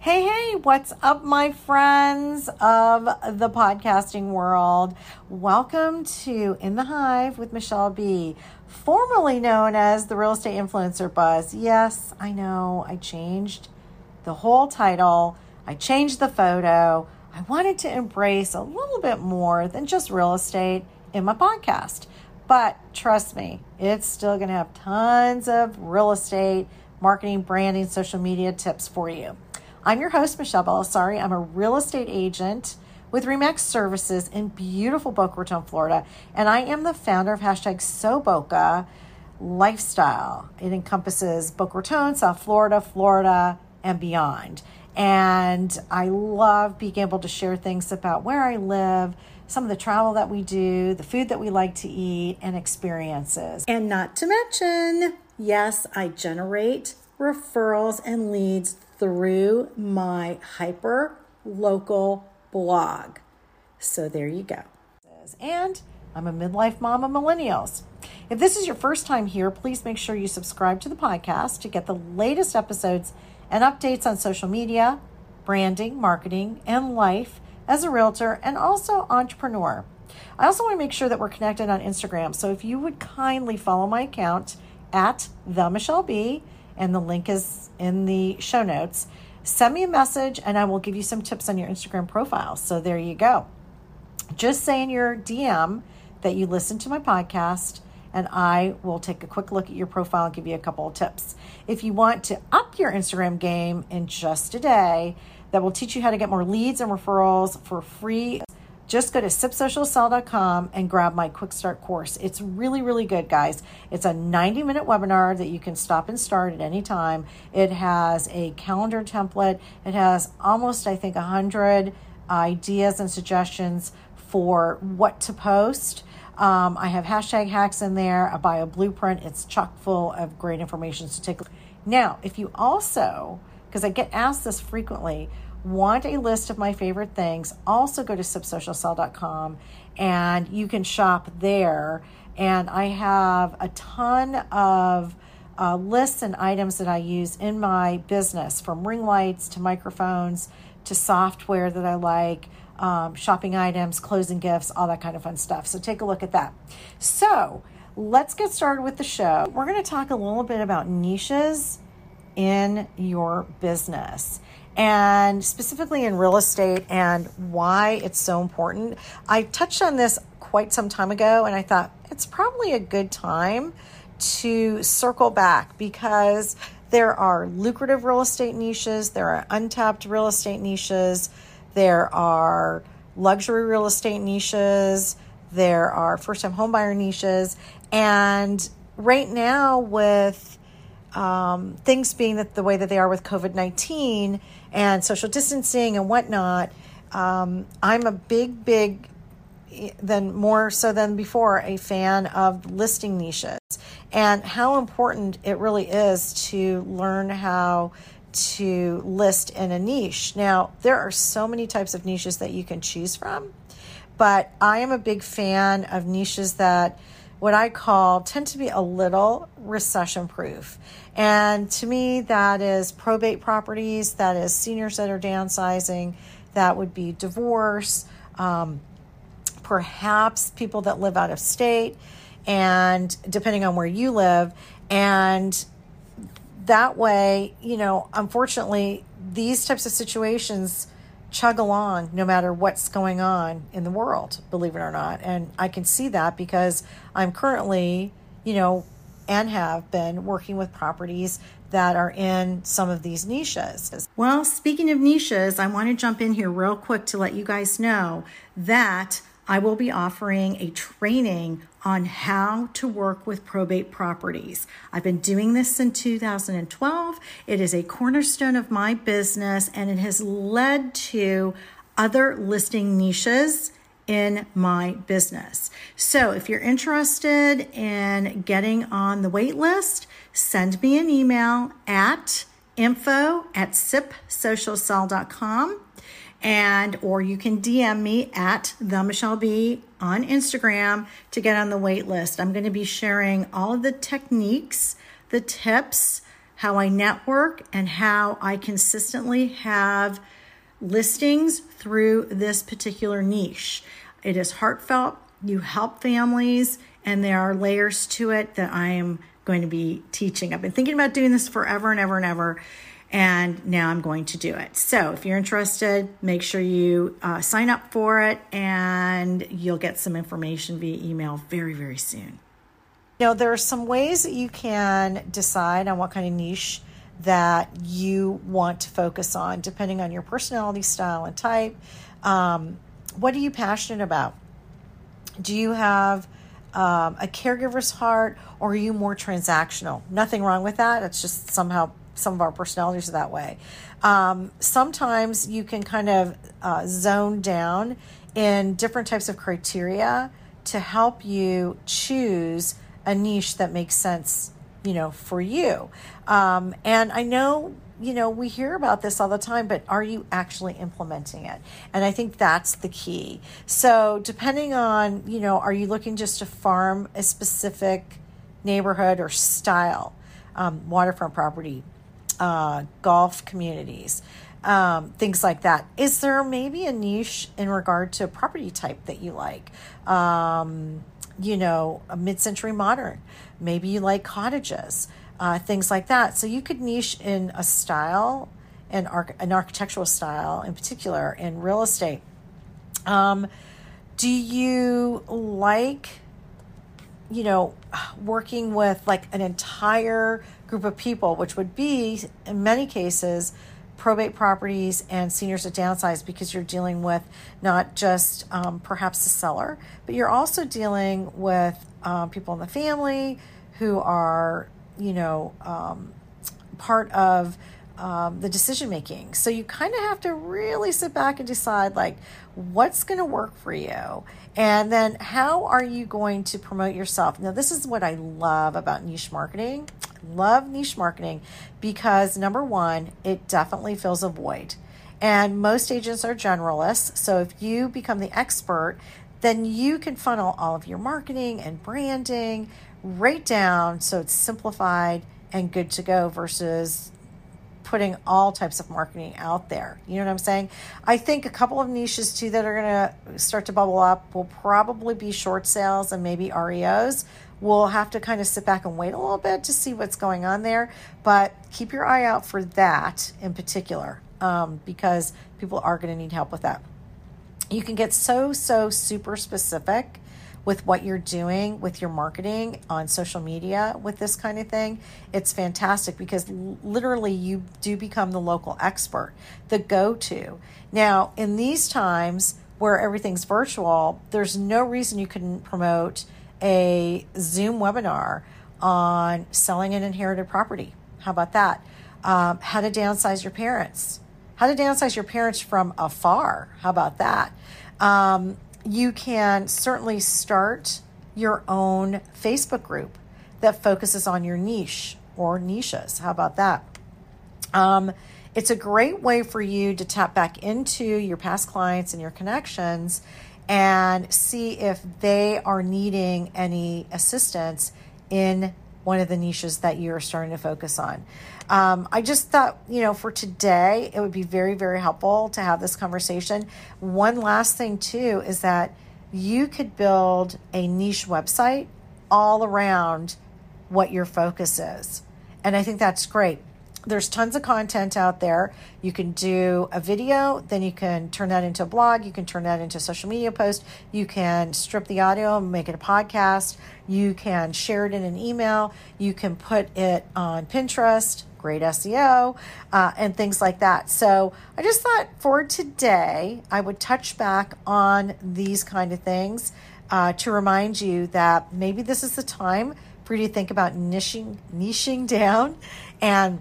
Hey, hey, what's up, my friends of the podcasting world? Welcome to In the Hive with Michele Bee., formerly known as the Real Estate Influencer Buzz. Yes, I know, I changed the whole title, I changed the photo. I wanted to embrace a little bit more than just real estate in my podcast. But trust me, it's still going to have tons of real estate, marketing, branding, social media tips for you. I'm your host, Michele Bellisari. I'm a real estate agent with RE/MAX Services in beautiful Boca Raton, Florida. And I am the founder of hashtag SoooBoca Lifestyle. It encompasses Boca Raton, South Florida, Florida, and beyond. And I love being able to share things about where I live, some of the travel that we do, the food that we like to eat, and experiences. And not to mention, yes, I generate referrals and leads through my hyper local blog. So there you go. And I'm a midlife mom of millennials. If this is your first time here, please make sure you subscribe to the podcast to get the latest episodes and updates on social media, branding, marketing, and life as a realtor and also entrepreneur. I also want to make sure that we're connected on Instagram. So if you would kindly follow my account at the Michele Bee, and the link is in the show notes. Send me a message and I will give you some tips on your Instagram profile. So there you go. Just say in your DM that you listen to my podcast and I will take a quick look at your profile and give you a couple of tips. If you want to up your Instagram game in just a day, that will teach you how to get more leads and referrals for free just go to sipsocialsell.com and grab my quick start course. It's really, really good, guys. It's a 90 minute webinar that you can stop and start at any time. It has a calendar template, it has almost, I think, 100 ideas and suggestions for what to post. Um, I have hashtag hacks in there, a bio blueprint. It's chock full of great information to take. Now, if you also, because I get asked this frequently, want a list of my favorite things, also go to sipsocialsell.com and you can shop there. And I have a ton of uh, lists and items that I use in my business from ring lights to microphones to software that I like, um, shopping items, closing gifts, all that kind of fun stuff. So take a look at that. So let's get started with the show. We're going to talk a little bit about niches in your business and specifically in real estate and why it's so important. I touched on this quite some time ago, and I thought it's probably a good time to circle back because there are lucrative real estate niches, there are untapped real estate niches, there are luxury real estate niches, there are first time homebuyer niches, and right now with um, things being that the way that they are with COVID 19 and social distancing and whatnot, um, I'm a big, big, than more so than before, a fan of listing niches and how important it really is to learn how to list in a niche. Now, there are so many types of niches that you can choose from, but I am a big fan of niches that what I call tend to be a little recession proof. And to me, that is probate properties, that is seniors that are downsizing, that would be divorce, um, perhaps people that live out of state, and depending on where you live. And that way, you know, unfortunately, these types of situations chug along no matter what's going on in the world, believe it or not. And I can see that because I'm currently, you know, and have been working with properties that are in some of these niches. Well, speaking of niches, I want to jump in here real quick to let you guys know that I will be offering a training on how to work with probate properties. I've been doing this since 2012. It is a cornerstone of my business and it has led to other listing niches in my business. So if you're interested in getting on the wait list, send me an email at info at sipsocialsell.com and or you can DM me at the Michele Bee on Instagram to get on the wait list. I'm going to be sharing all of the techniques, the tips, how I network, and how I consistently have listings through this particular niche. It is heartfelt. You help families, and there are layers to it that I am going to be teaching. I've been thinking about doing this forever and ever and ever, and now I'm going to do it. So if you're interested, make sure you uh, sign up for it, and you'll get some information via email very, very soon. Know, there are some ways that you can decide on what kind of niche that you want to focus on, depending on your personality style and type. Um, what are you passionate about? Do you have um, a caregiver's heart or are you more transactional? Nothing wrong with that. It's just somehow some of our personalities are that way. Um, sometimes you can kind of uh, zone down in different types of criteria to help you choose a niche that makes sense, you know, for you. Um, and I know, you know, we hear about this all the time, but are you actually implementing it? And I think that's the key. So, depending on, you know, are you looking just to farm a specific neighborhood or style, um, waterfront property, uh, golf communities? um, things like that. Is there maybe a niche in regard to property type that you like? Um, you know, a mid century modern. Maybe you like cottages, uh, things like that. So you could niche in a style, and arch- an architectural style in particular, in real estate. Um, do you like, you know, working with like an entire group of people, which would be in many cases probate properties and seniors to downsize because you're dealing with not just um, perhaps the seller, but you're also dealing with um, people in the family who are, you know, um, part of um, the decision making. So you kind of have to really sit back and decide like what's going to work for you. And then how are you going to promote yourself? Now, this is what I love about niche marketing. love niche marketing because number one, it definitely fills a void. And most agents are generalists. So if you become the expert, then you can funnel all of your marketing and branding right down so it's simplified and good to go versus putting all types of marketing out there. You know what I'm saying? I think a couple of niches too that are going to start to bubble up will probably be short sales and maybe REOs. We'll have to kind of sit back and wait a little bit to see what's going on there, but keep your eye out for that in particular um, because people are going to need help with that. You can get so, so super specific with what you're doing with your marketing on social media with this kind of thing, it's fantastic because literally you do become the local expert, the go to. Now, in these times where everything's virtual, there's no reason you couldn't promote a Zoom webinar on selling an inherited property. How about that? Um, how to downsize your parents. How to downsize your parents from afar. How about that? Um, you can certainly start your own Facebook group that focuses on your niche or niches. How about that? Um, it's a great way for you to tap back into your past clients and your connections and see if they are needing any assistance in one of the niches that you're starting to focus on. Um, I just thought, you know, for today, it would be very, very helpful to have this conversation. One last thing, too, is that you could build a niche website all around what your focus is. And I think that's great. There's tons of content out there. You can do a video, then you can turn that into a blog, you can turn that into a social media post, you can strip the audio and make it a podcast, you can share it in an email, you can put it on Pinterest, great SEO, uh, and things like that. So I just thought for today, I would touch back on these kind of things uh, to remind you that maybe this is the time for you to think about niching, niching down and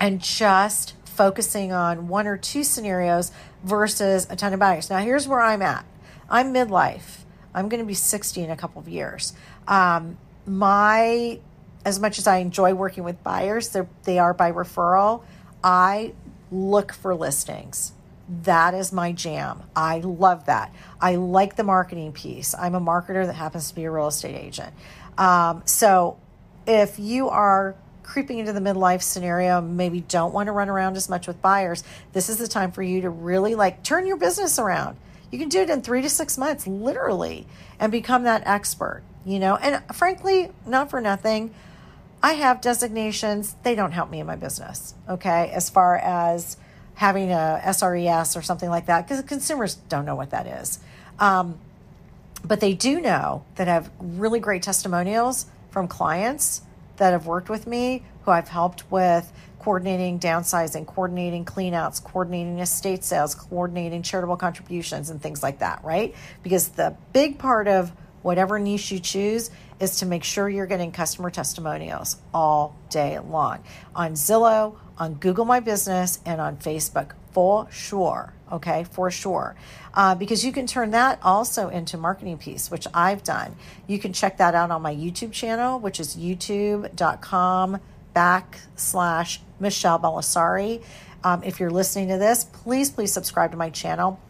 and just focusing on one or two scenarios versus a ton of buyers. Now, here's where I'm at. I'm midlife. I'm going to be 60 in a couple of years. Um, my as much as I enjoy working with buyers, they are by referral. I look for listings. That is my jam. I love that. I like the marketing piece. I'm a marketer that happens to be a real estate agent. Um, so if you are creeping into the midlife scenario, maybe don't want to run around as much with buyers, this is the time for you to really like turn your business around. You can do it in three to six months, literally, and become that expert, you know. And frankly, not for nothing, I have designations. They don't help me in my business, okay, as far as having a SRES or something like that, because consumers don't know what that is. Um, but they do know that I have really great testimonials from clients that have worked with me who I've helped with coordinating downsizing, coordinating cleanouts, coordinating estate sales, coordinating charitable contributions, and things like that, right? Because the big part of whatever niche you choose is to make sure you're getting customer testimonials all day long on Zillow, on Google My Business, and on Facebook for sure. Okay, for sure. Uh, because you can turn that also into marketing piece, which I've done. You can check that out on my YouTube channel, which is youtube.com backslash Michele Bellisari. Um, if you're listening to this, please, please subscribe to my channel.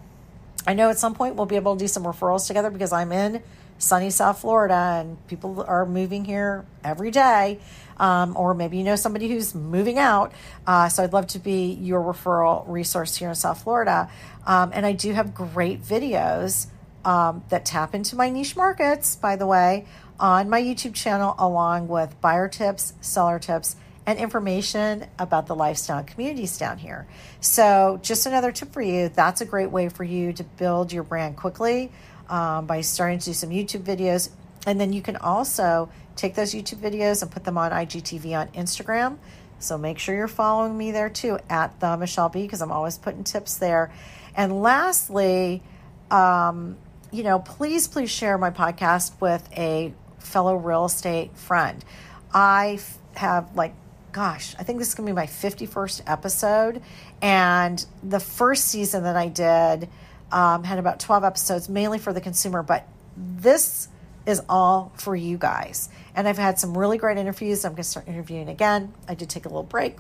I know at some point we'll be able to do some referrals together because I'm in sunny South Florida and people are moving here every day. Um, or maybe you know somebody who's moving out. Uh, so I'd love to be your referral resource here in South Florida. Um, and I do have great videos um, that tap into my niche markets, by the way, on my YouTube channel, along with buyer tips, seller tips, and information about the lifestyle communities down here. So, just another tip for you that's a great way for you to build your brand quickly um, by starting to do some YouTube videos. And then you can also take those YouTube videos and put them on IGTV on Instagram. So make sure you're following me there too at the Michele Bee because I'm always putting tips there. And lastly, um, you know, please, please share my podcast with a fellow real estate friend. I have like gosh, I think this is going to be my 51st episode. And the first season that I did um, had about 12 episodes, mainly for the consumer, but this is all for you guys. And I've had some really great interviews. I'm going to start interviewing again. I did take a little break.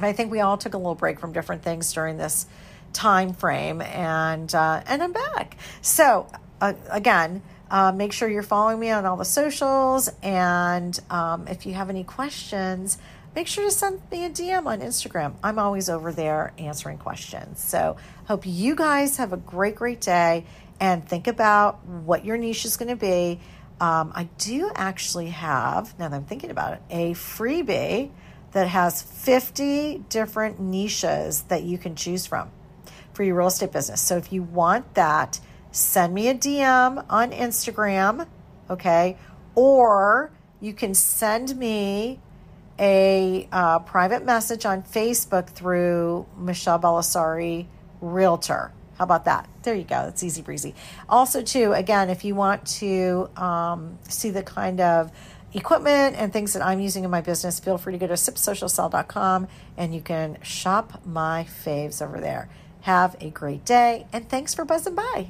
But I think we all took a little break from different things during this time frame, and uh, and I'm back. So uh, again, uh, make sure you're following me on all the socials, and um, if you have any questions, make sure to send me a DM on Instagram. I'm always over there answering questions. So, hope you guys have a great, great day and think about what your niche is going to be. Um, I do actually have, now that I'm thinking about it, a freebie that has 50 different niches that you can choose from for your real estate business. So, if you want that, send me a DM on Instagram, okay? Or you can send me a uh, private message on Facebook through Michele Bellisari Realtor. How about that? There you go. It's easy breezy. Also, too, again, if you want to um, see the kind of equipment and things that I'm using in my business, feel free to go to sipsocialsell.com and you can shop my faves over there. Have a great day and thanks for buzzing by.